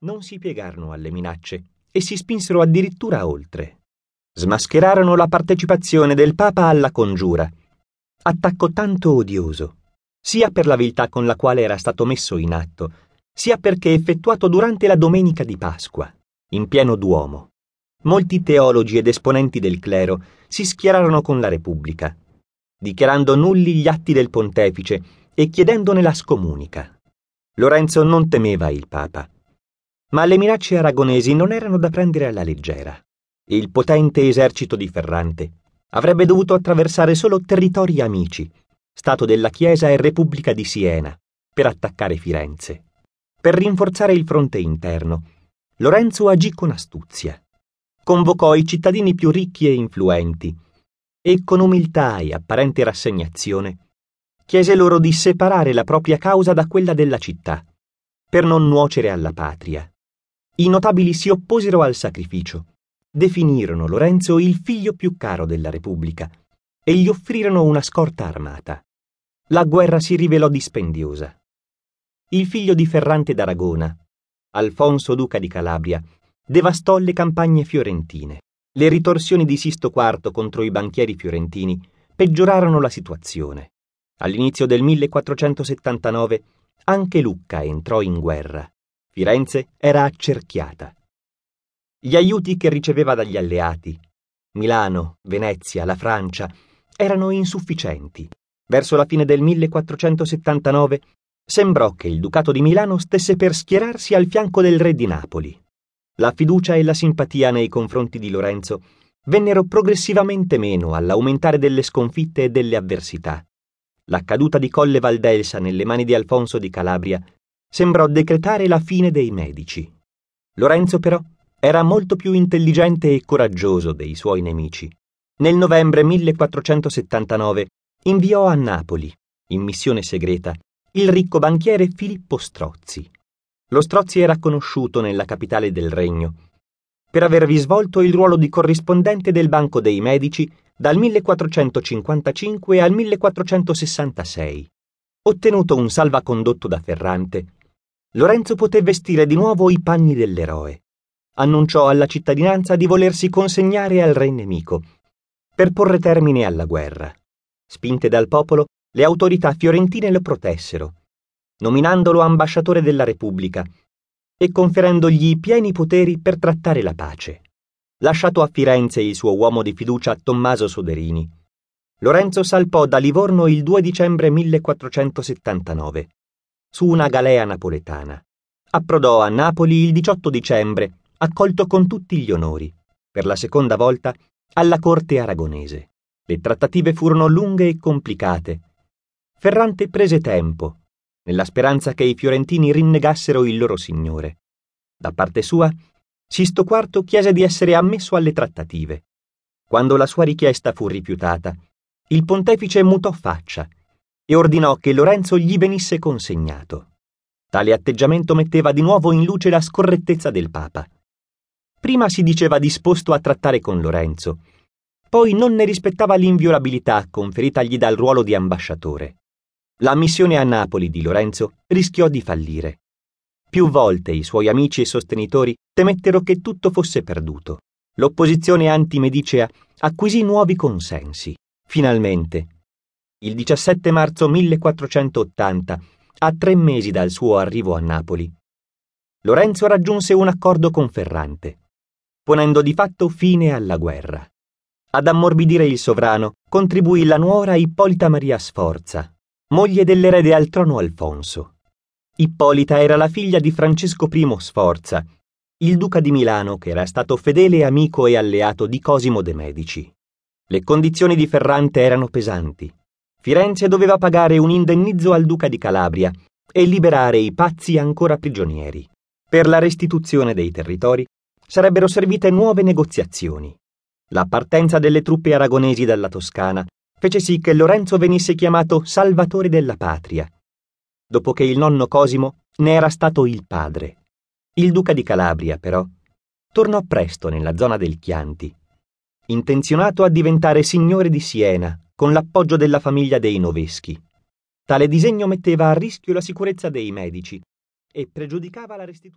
non si piegarono alle minacce e si spinsero addirittura oltre. Smascherarono la partecipazione del Papa alla congiura, attacco tanto odioso, sia per la viltà con la quale era stato messo in atto, sia perché effettuato durante la domenica di Pasqua, in pieno Duomo. Molti teologi ed esponenti del clero si schierarono con la Repubblica, dichiarando nulli gli atti del pontefice e chiedendone la scomunica. Lorenzo non temeva il Papa ma le minacce aragonesi non erano da prendere alla leggera. Il potente esercito di Ferrante avrebbe dovuto attraversare solo territori amici, Stato della Chiesa e Repubblica di Siena, per attaccare Firenze. Per rinforzare il fronte interno, Lorenzo agì con astuzia. Convocò i cittadini più ricchi e influenti e con umiltà e apparente rassegnazione chiese loro di separare la propria causa da quella della città, per non nuocere alla patria. I notabili si opposero al sacrificio, definirono Lorenzo il figlio più caro della Repubblica e gli offrirono una scorta armata. La guerra si rivelò dispendiosa. Il figlio di Ferrante d'Aragona, Alfonso duca di Calabria, devastò le campagne fiorentine. Le ritorsioni di Sisto IV contro i banchieri fiorentini peggiorarono la situazione. All'inizio del 1479 anche Lucca entrò in guerra. Firenze era accerchiata. Gli aiuti che riceveva dagli alleati, Milano, Venezia, la Francia, erano insufficienti. Verso la fine del 1479 sembrò che il Ducato di Milano stesse per schierarsi al fianco del re di Napoli. La fiducia e la simpatia nei confronti di Lorenzo vennero progressivamente meno all'aumentare delle sconfitte e delle avversità. La caduta di Colle Valdelsa nelle mani di Alfonso di Calabria sembrò decretare la fine dei medici. Lorenzo però era molto più intelligente e coraggioso dei suoi nemici. Nel novembre 1479 inviò a Napoli, in missione segreta, il ricco banchiere Filippo Strozzi. Lo Strozzi era conosciuto nella capitale del regno per avervi svolto il ruolo di corrispondente del Banco dei Medici dal 1455 al 1466. Ottenuto un salvacondotto da Ferrante, Lorenzo poté vestire di nuovo i panni dell'eroe. Annunciò alla cittadinanza di volersi consegnare al re nemico, per porre termine alla guerra. Spinte dal popolo, le autorità fiorentine lo protessero, nominandolo ambasciatore della Repubblica e conferendogli pieni poteri per trattare la pace. Lasciato a Firenze il suo uomo di fiducia Tommaso Soderini, Lorenzo salpò da Livorno il 2 dicembre 1479 su una galea napoletana. Approdò a Napoli il 18 dicembre, accolto con tutti gli onori, per la seconda volta, alla corte aragonese. Le trattative furono lunghe e complicate. Ferrante prese tempo, nella speranza che i fiorentini rinnegassero il loro signore. Da parte sua, Sisto IV chiese di essere ammesso alle trattative. Quando la sua richiesta fu rifiutata, il pontefice mutò faccia e ordinò che Lorenzo gli venisse consegnato. Tale atteggiamento metteva di nuovo in luce la scorrettezza del Papa. Prima si diceva disposto a trattare con Lorenzo, poi non ne rispettava l'inviolabilità conferitagli dal ruolo di ambasciatore. La missione a Napoli di Lorenzo rischiò di fallire. Più volte i suoi amici e sostenitori temettero che tutto fosse perduto. L'opposizione antimedicea acquisì nuovi consensi. Finalmente, il 17 marzo 1480, a tre mesi dal suo arrivo a Napoli, Lorenzo raggiunse un accordo con Ferrante, ponendo di fatto fine alla guerra. Ad ammorbidire il sovrano contribuì la nuora Ippolita Maria Sforza, moglie dell'erede al trono Alfonso. Ippolita era la figlia di Francesco I Sforza, il duca di Milano che era stato fedele amico e alleato di Cosimo de' Medici. Le condizioni di Ferrante erano pesanti. Firenze doveva pagare un indennizzo al duca di Calabria e liberare i pazzi ancora prigionieri. Per la restituzione dei territori sarebbero servite nuove negoziazioni. La partenza delle truppe aragonesi dalla Toscana fece sì che Lorenzo venisse chiamato Salvatore della Patria, dopo che il nonno Cosimo ne era stato il padre. Il duca di Calabria, però, tornò presto nella zona del Chianti, intenzionato a diventare signore di Siena con l'appoggio della famiglia dei Noveschi. Tale disegno metteva a rischio la sicurezza dei medici e pregiudicava la restituzione